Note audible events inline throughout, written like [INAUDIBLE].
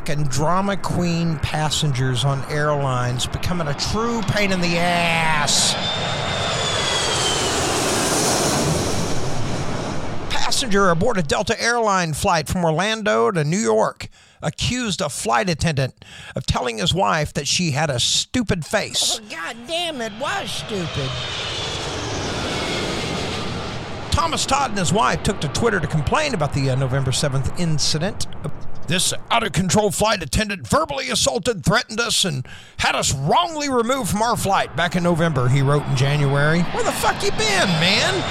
fucking drama queen passengers on airlines becoming a true pain in the ass. Passenger aboard a Delta airline flight from Orlando to New York accused a flight attendant of telling his wife that she had a stupid face. Oh, God damn, it was stupid. Thomas Todd and his wife took to Twitter to complain about the uh, November 7th incident. This out of control flight attendant verbally assaulted, threatened us, and had us wrongly removed from our flight back in November, he wrote in January. Where the fuck you been, man?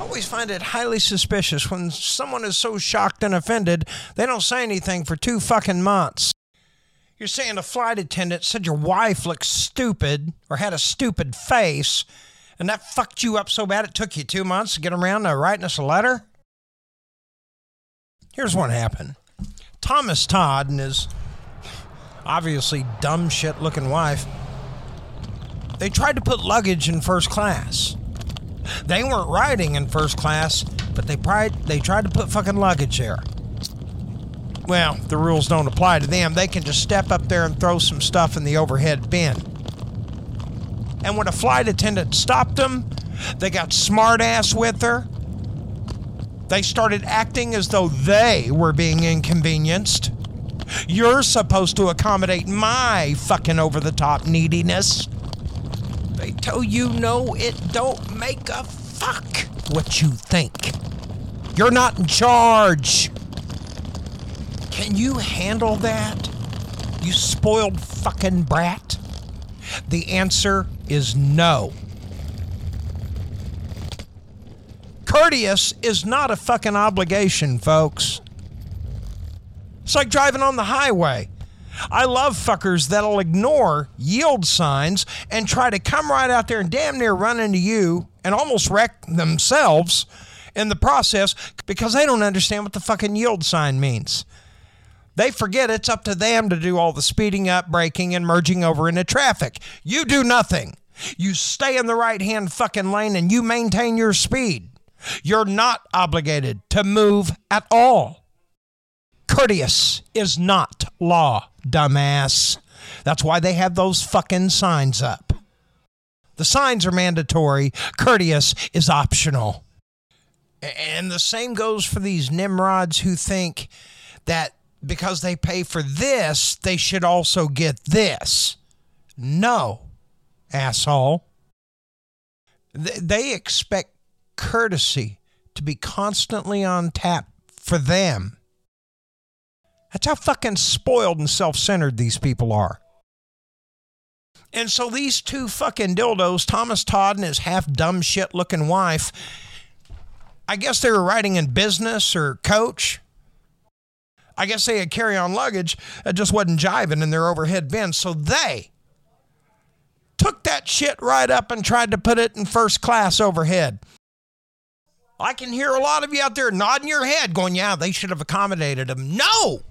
always find it highly suspicious when someone is so shocked and offended they don't say anything for two fucking months. You're saying a flight attendant said your wife looked stupid or had a stupid face, and that fucked you up so bad it took you two months to get around to writing us a letter? Here's what happened Thomas Todd and his obviously dumb shit looking wife. They tried to put luggage in first class. They weren't riding in first class, but they they tried to put fucking luggage there. Well, the rules don't apply to them. They can just step up there and throw some stuff in the overhead bin. And when a flight attendant stopped them, they got smart ass with her. They started acting as though they were being inconvenienced. You're supposed to accommodate my fucking over the top neediness. They tell you no, it don't make a fuck what you think. You're not in charge. Can you handle that? You spoiled fucking brat? The answer is no. Courteous is not a fucking obligation, folks. It's like driving on the highway. I love fuckers that'll ignore yield signs and try to come right out there and damn near run into you and almost wreck themselves in the process because they don't understand what the fucking yield sign means. They forget it's up to them to do all the speeding up, braking, and merging over into traffic. You do nothing. You stay in the right hand fucking lane and you maintain your speed. You're not obligated to move at all. Courteous is not law, dumbass. That's why they have those fucking signs up. The signs are mandatory, courteous is optional. And the same goes for these nimrods who think that because they pay for this, they should also get this. No, asshole. They expect courtesy to be constantly on tap for them. That's how fucking spoiled and self centered these people are. And so these two fucking dildos, Thomas Todd and his half dumb shit looking wife, I guess they were riding in business or coach. I guess they had carry on luggage that just wasn't jiving in their overhead bin. So they took that shit right up and tried to put it in first class overhead. I can hear a lot of you out there nodding your head, going, yeah, they should have accommodated them. No!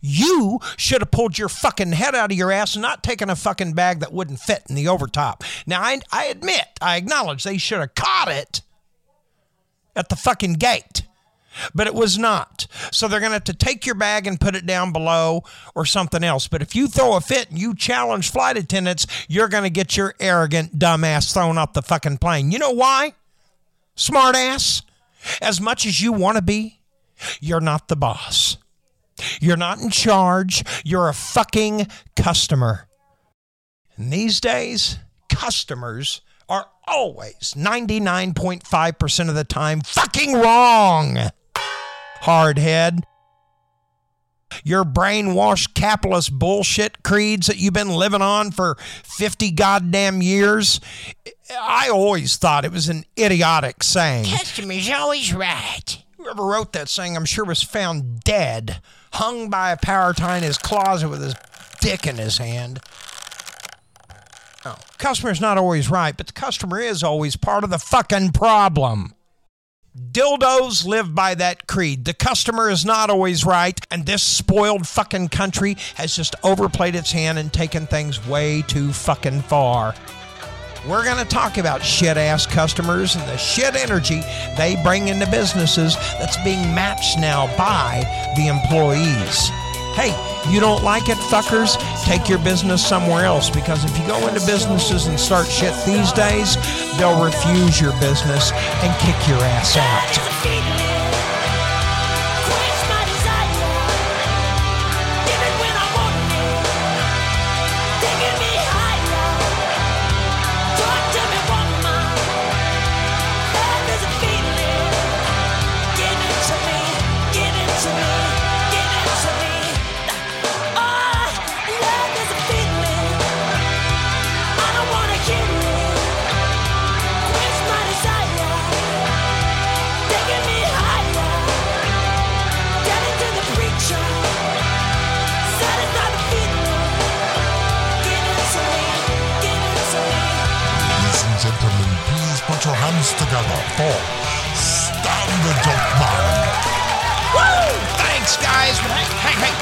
You should have pulled your fucking head out of your ass and not taken a fucking bag that wouldn't fit in the overtop. Now, I, I admit, I acknowledge they should have caught it at the fucking gate, but it was not. So they're going to have to take your bag and put it down below or something else. But if you throw a fit and you challenge flight attendants, you're going to get your arrogant dumbass thrown off the fucking plane. You know why? Smartass. As much as you want to be, you're not the boss. You're not in charge. You're a fucking customer. And these days, customers are always 99.5% of the time fucking wrong. Hardhead. Your brainwashed capitalist bullshit creeds that you've been living on for 50 goddamn years. I always thought it was an idiotic saying. Customer's always right. Whoever wrote that saying, I'm sure was found dead hung by a power tie in his closet with his dick in his hand. Oh, customer's not always right, but the customer is always part of the fucking problem. Dildos live by that creed. The customer is not always right, and this spoiled fucking country has just overplayed its hand and taken things way too fucking far. we're going to talk about shit ass customers and the shit energy they bring into businesses that's being matched now by the employees. Hey, you don't like it, fuckers? Take your business somewhere else because if you go into businesses and start shit these days, they'll refuse your business and kick your ass out. Hands together for Standard Up Man. Woo! Thanks, guys. Hey, hey, hey,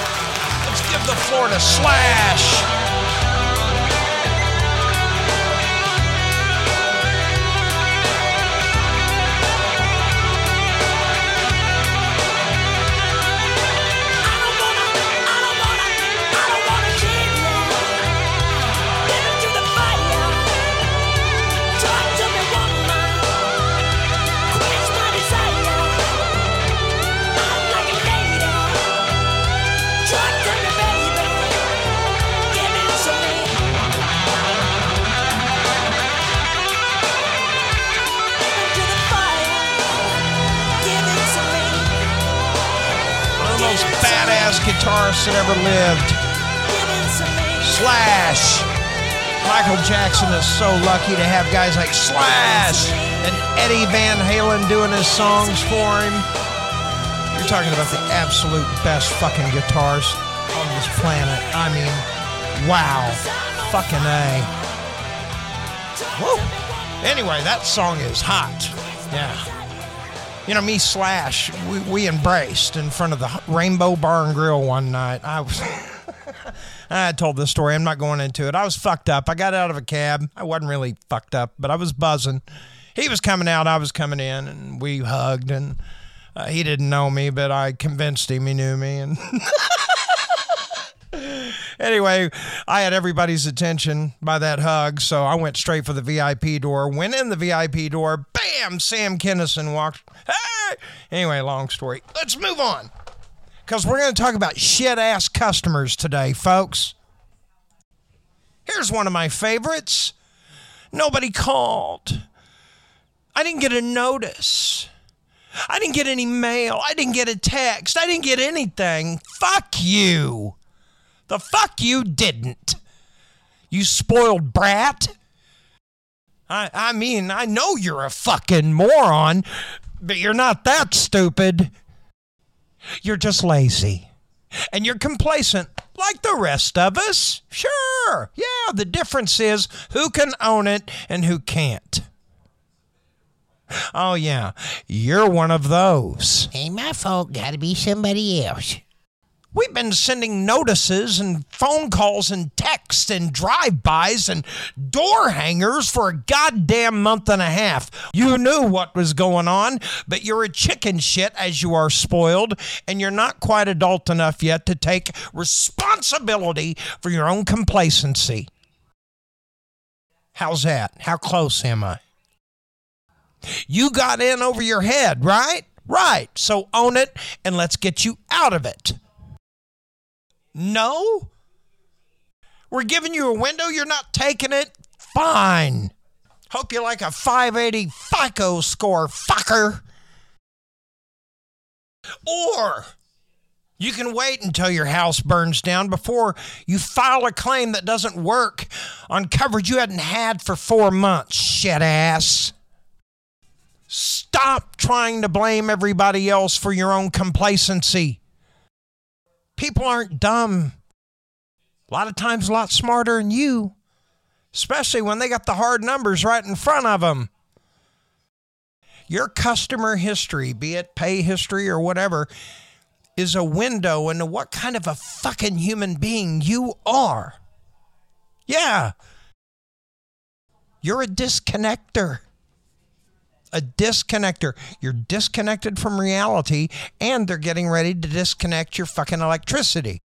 let's give the floor to Slash. Badass guitarists that ever lived. Slash. Michael Jackson is so lucky to have guys like Slash and Eddie Van Halen doing his songs for him. You're talking about the absolute best fucking guitars on this planet. I mean, wow. Fucking A. Whoa. Anyway, that song is hot. Yeah. You know, me slash, we, we embraced in front of the Rainbow Bar and Grill one night. I was. [LAUGHS] I told this story. I'm not going into it. I was fucked up. I got out of a cab. I wasn't really fucked up, but I was buzzing. He was coming out. I was coming in, and we hugged. And uh, he didn't know me, but I convinced him he knew me. And [LAUGHS] anyway, I had everybody's attention by that hug, so I went straight for the VIP door. Went in the VIP door. Bam! Sam Kinison walked. Hey! Anyway, long story. Let's move on because we're going to talk about shit ass customers today, folks. Here's one of my favorites nobody called. I didn't get a notice. I didn't get any mail. I didn't get a text. I didn't get anything. Fuck you. The fuck you didn't. You spoiled brat. I, I mean, I know you're a fucking moron, but you're not that stupid. You're just lazy. And you're complacent like the rest of us. Sure. Yeah, the difference is who can own it and who can't. Oh, yeah, you're one of those. Ain't my fault. Gotta be somebody else. We've been sending notices and phone calls and texts and drive-bys and door hangers for a goddamn month and a half. You knew what was going on, but you're a chicken shit as you are spoiled, and you're not quite adult enough yet to take responsibility for your own complacency. How's that? How close am I? You got in over your head, right? Right. So own it and let's get you out of it. No? We're giving you a window, you're not taking it? Fine. Hope you like a 580 FICO score, fucker. Or you can wait until your house burns down before you file a claim that doesn't work on coverage you hadn't had for four months, shit ass. Stop trying to blame everybody else for your own complacency. People aren't dumb. A lot of times, a lot smarter than you, especially when they got the hard numbers right in front of them. Your customer history, be it pay history or whatever, is a window into what kind of a fucking human being you are. Yeah. You're a disconnector. A disconnector. You're disconnected from reality, and they're getting ready to disconnect your fucking electricity.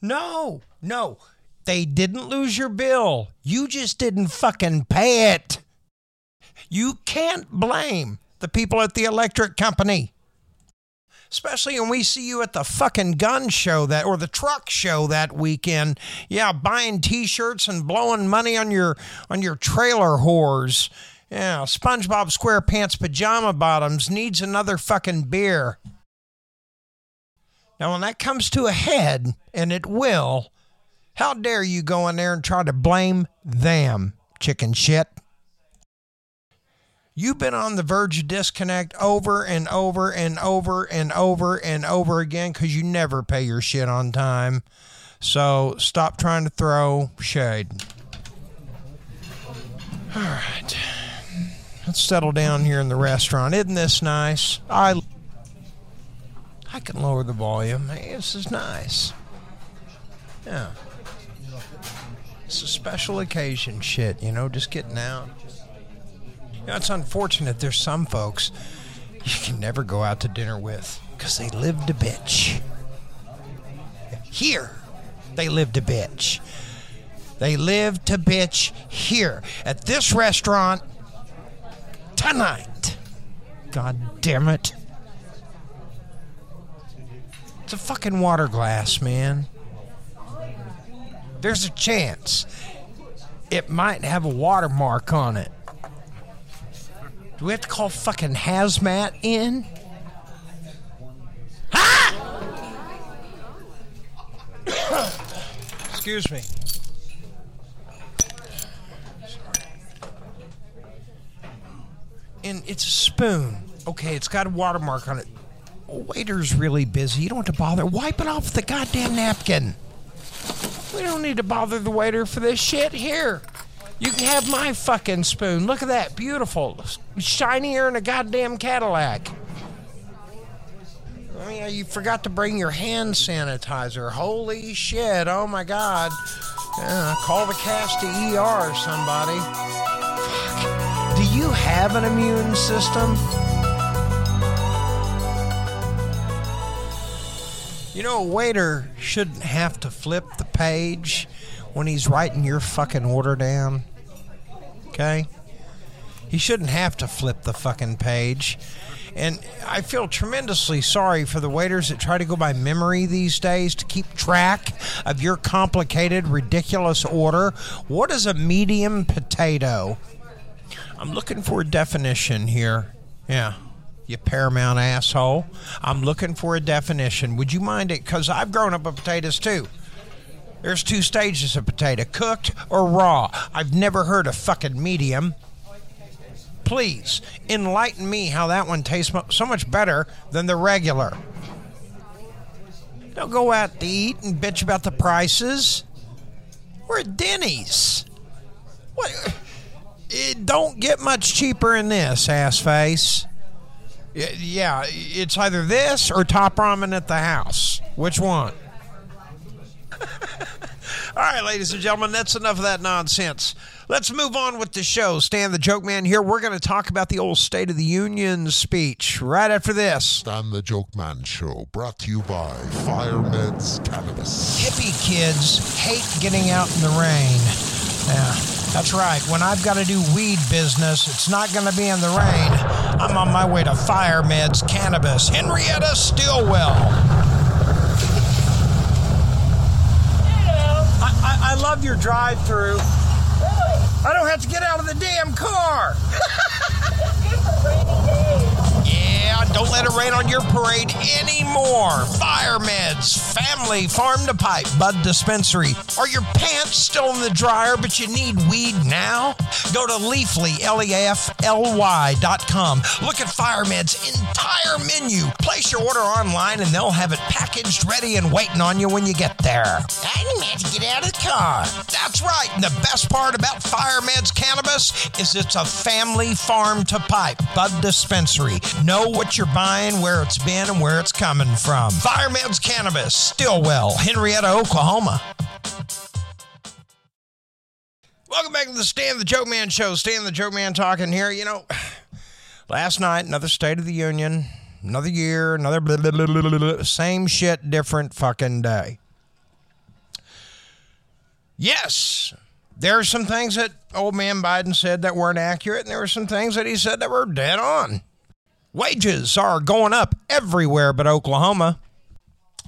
No, no. They didn't lose your bill. You just didn't fucking pay it. You can't blame the people at the electric company. Especially when we see you at the fucking gun show that or the truck show that weekend. Yeah, buying t-shirts and blowing money on your on your trailer whores. Yeah, SpongeBob SquarePants pajama bottoms needs another fucking beer. Now when that comes to a head, and it will, how dare you go in there and try to blame them, chicken shit? You've been on the verge of disconnect over and over and over and over and over again because you never pay your shit on time. So stop trying to throw shade. All right. Let's settle down here in the restaurant. Isn't this nice? I I can lower the volume. Hey, this is nice. Yeah. It's a special occasion shit, you know, just getting out. You know, it's unfortunate there's some folks you can never go out to dinner with because they lived a bitch. Here, they lived a bitch. They lived to bitch here at this restaurant tonight. God damn it. It's a fucking water glass, man. There's a chance it might have a watermark on it. Do we have to call fucking hazmat in? Ha! [COUGHS] Excuse me. And it's a spoon. Okay, it's got a watermark on it. Waiter's really busy. You don't have to bother. Wipe it off the goddamn napkin. We don't need to bother the waiter for this shit. Here, you can have my fucking spoon. Look at that. Beautiful. Shinier than a goddamn Cadillac. Oh, yeah, you forgot to bring your hand sanitizer. Holy shit. Oh, my God. Yeah, call the cast to ER, somebody. Have an immune system? You know, a waiter shouldn't have to flip the page when he's writing your fucking order down. Okay? He shouldn't have to flip the fucking page. And I feel tremendously sorry for the waiters that try to go by memory these days to keep track of your complicated, ridiculous order. What is a medium potato? I'm looking for a definition here. Yeah you paramount asshole. I'm looking for a definition. Would you mind it? Because I've grown up with potatoes too. There's two stages of potato cooked or raw. I've never heard of fucking medium. Please enlighten me how that one tastes so much better than the regular. Don't go out to eat and bitch about the prices. We're at Denny's. What? It don't get much cheaper in this, ass face. Yeah, it's either this or top ramen at the house. Which one? [LAUGHS] All right, ladies and gentlemen, that's enough of that nonsense. Let's move on with the show. Stan the Joke Man here. We're going to talk about the old State of the Union speech right after this. Stan the Joke Man Show, brought to you by Fire Meds Cannabis. Hippie kids hate getting out in the rain. Yeah. That's right. When I've got to do weed business, it's not going to be in the rain. I'm on my way to Fire Meds Cannabis. Henrietta Stillwell. I, I, I love your drive through. I don't have to get out of the damn car. [LAUGHS] don't let it rain on your parade anymore. Fire Meds, family, farm to pipe, bud dispensary. Are your pants still in the dryer, but you need weed now? Go to Leafly, L-E-F-L-Y dot com. Look at Fire Meds' entire menu. Place your order online and they'll have it packaged, ready, and waiting on you when you get there. I have to get out of the car. That's right. And the best part about Fire Meds Cannabis is it's a family farm to pipe, bud dispensary. Know what you're buying, where it's been, and where it's coming from. Fire Meds Cannabis, Stillwell, Henrietta, Oklahoma. Welcome back to the Stan the Joke Man show. Stan the Joke Man talking here. You know, [SIGHS] last night, another State of the Union, another year, another blah, blah, blah, blah, blah. same shit, different fucking day. Yes, there are some things that old man Biden said that weren't accurate, and there were some things that he said that were dead on. Wages are going up everywhere but Oklahoma,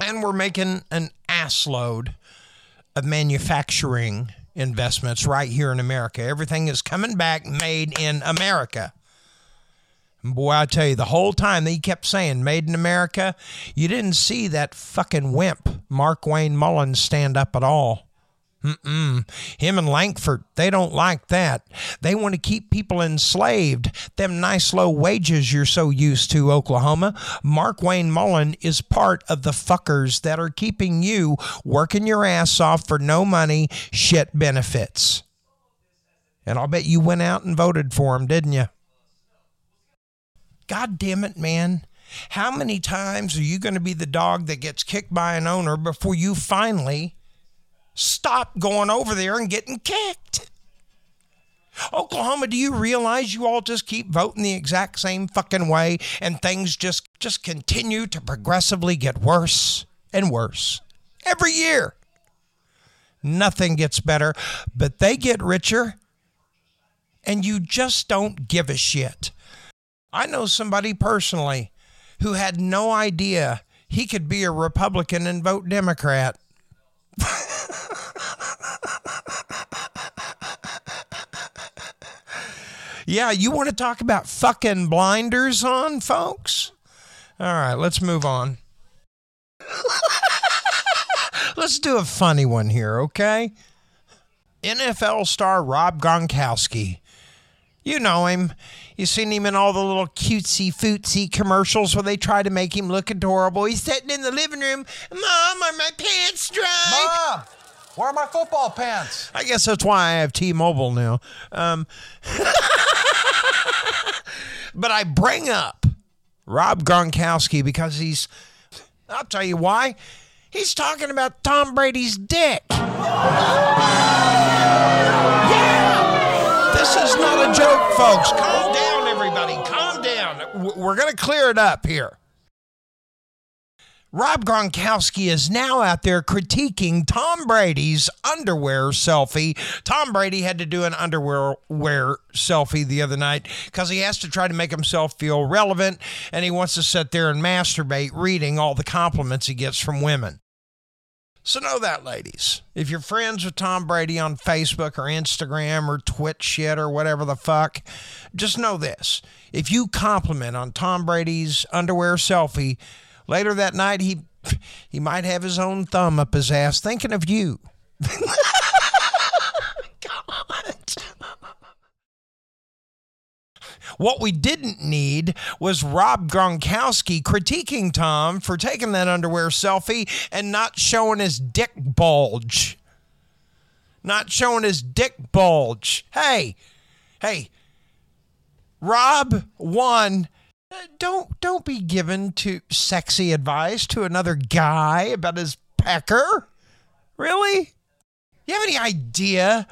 and we're making an assload of manufacturing investments right here in America. Everything is coming back made in America. And boy, I tell you, the whole time that he kept saying made in America, you didn't see that fucking wimp, Mark Wayne Mullins, stand up at all. Mm-mm. Him and Lankford, they don't like that. They want to keep people enslaved. Them nice low wages you're so used to, Oklahoma. Markwayne Mullin is part of the fuckers that are keeping you working your ass off for no money, shit benefits. And I'll bet you went out and voted for him, didn't you? God damn it, man. How many times are you going to be the dog that gets kicked by an owner before you finally stop going over there and getting kicked. Oklahoma, do you realize you all just keep voting the exact same fucking way and things just just continue to progressively get worse and worse every year? Nothing gets better, but they get richer and you just don't give a shit. I know somebody personally who had no idea he could be a Republican and vote Democrat. Yeah, you want to talk about fucking blinders on, folks? All right, let's move on. [LAUGHS] let's do a funny one here, okay? NFL star Rob Gronkowski. You know him. You've seen him in all the little cutesy footsy commercials where they try to make him look adorable. He's sitting in the living room. Mom, are my pants dry? Mom, where are my football pants? I guess that's why I have T-Mobile now. Um, [LAUGHS] [LAUGHS] but I bring up Rob Gronkowski because he's. I'll tell you why. He's talking about Tom Brady's dick. Yeah, this is not a joke, folks. Calm down, everybody. Calm down. We're gonna clear it up here. Rob Gronkowski is now out there critiquing Tom Brady's underwear selfie. Tom Brady had to do an underwear wear selfie the other night because he has to try to make himself feel relevant and he wants to sit there and masturbate reading all the compliments he gets from women. So know that, ladies. If you're friends with Tom Brady on Facebook or Instagram or Twitch shit or whatever the fuck, just know this. If you compliment on Tom Brady's underwear selfie, later that night he he might have his own thumb up his ass thinking of you. [LAUGHS] What we didn't need was Rob Gronkowski critiquing Tom for taking that underwear selfie and not showing his dick bulge. Not showing his dick bulge. Hey, hey, Rob, uh, don't don't be given to sexy advice to another guy about his pecker. Really? You have any idea?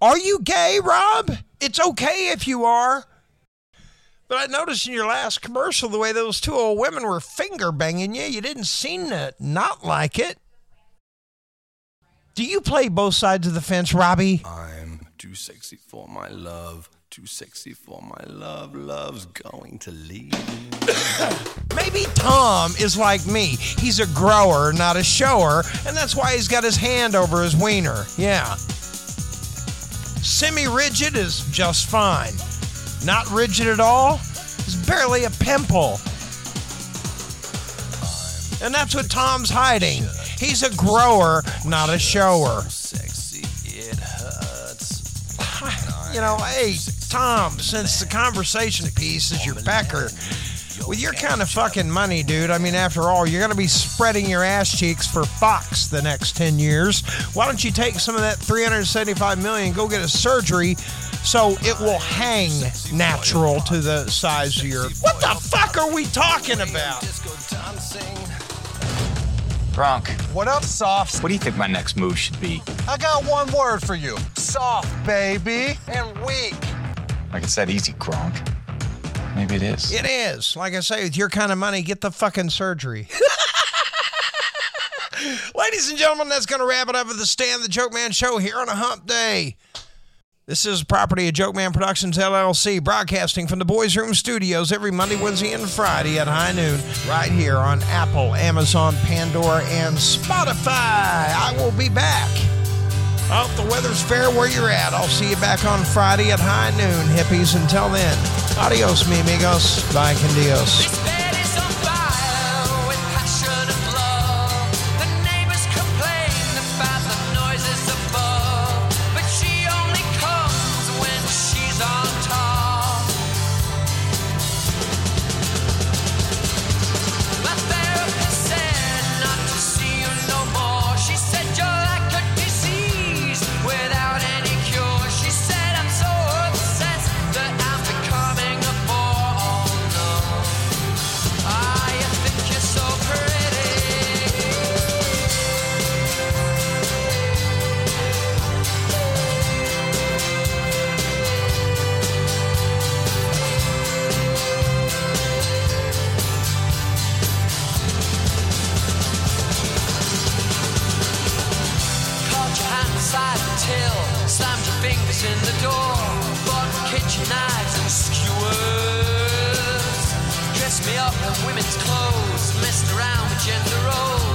Are you gay, Rob? It's okay if you are. But I noticed in your last commercial the way those two old women were finger banging you. You didn't seem to not like it. Do you play both sides of the fence, Robbie? I'm too sexy for my love. Too sexy for my love. Love's going to leave. [COUGHS] Maybe Tom is like me. He's a grower, not a shower, and that's why he's got his hand over his wiener. Yeah. Semi rigid is just fine. Not rigid at all is barely a pimple. And that's what Tom's hiding. He's a grower, not a shower. Sexy, it hurts. [SIGHS] You know, hey, Tom, since the conversation piece is your pecker, with your kind of fucking money, dude, I mean, after all, you're going to be spreading your ass cheeks for Fox the next 10 years. Why don't you take some of that 375 million and go get a surgery so it will hang natural to the size of your. What the fuck are we talking about? Disco dancing. Gronk, What up, Softs? what do you think my next move should be? I got one word for you. Soft, baby. And weak. Like it's that easy, Gronk. Maybe it is. It is. Like I say, with your kind of money, get the fucking surgery. [LAUGHS] Ladies and gentlemen, that's going to wrap it up with the Stan the Joke Man show here on a hump day. This is property of Joke Man Productions LLC, broadcasting from the Boys Room Studios every Monday, Wednesday, and Friday at high noon, right here on Apple, Amazon, Pandora, and Spotify. I will be back. Hope the weather's fair where you're at. I'll see you back on Friday at high noon, hippies. Until then, adios, mi amigos. Bye, con Dios. the door, bought kitchen knives and skewers. Dressed me up in women's clothes, messed around with gender roles.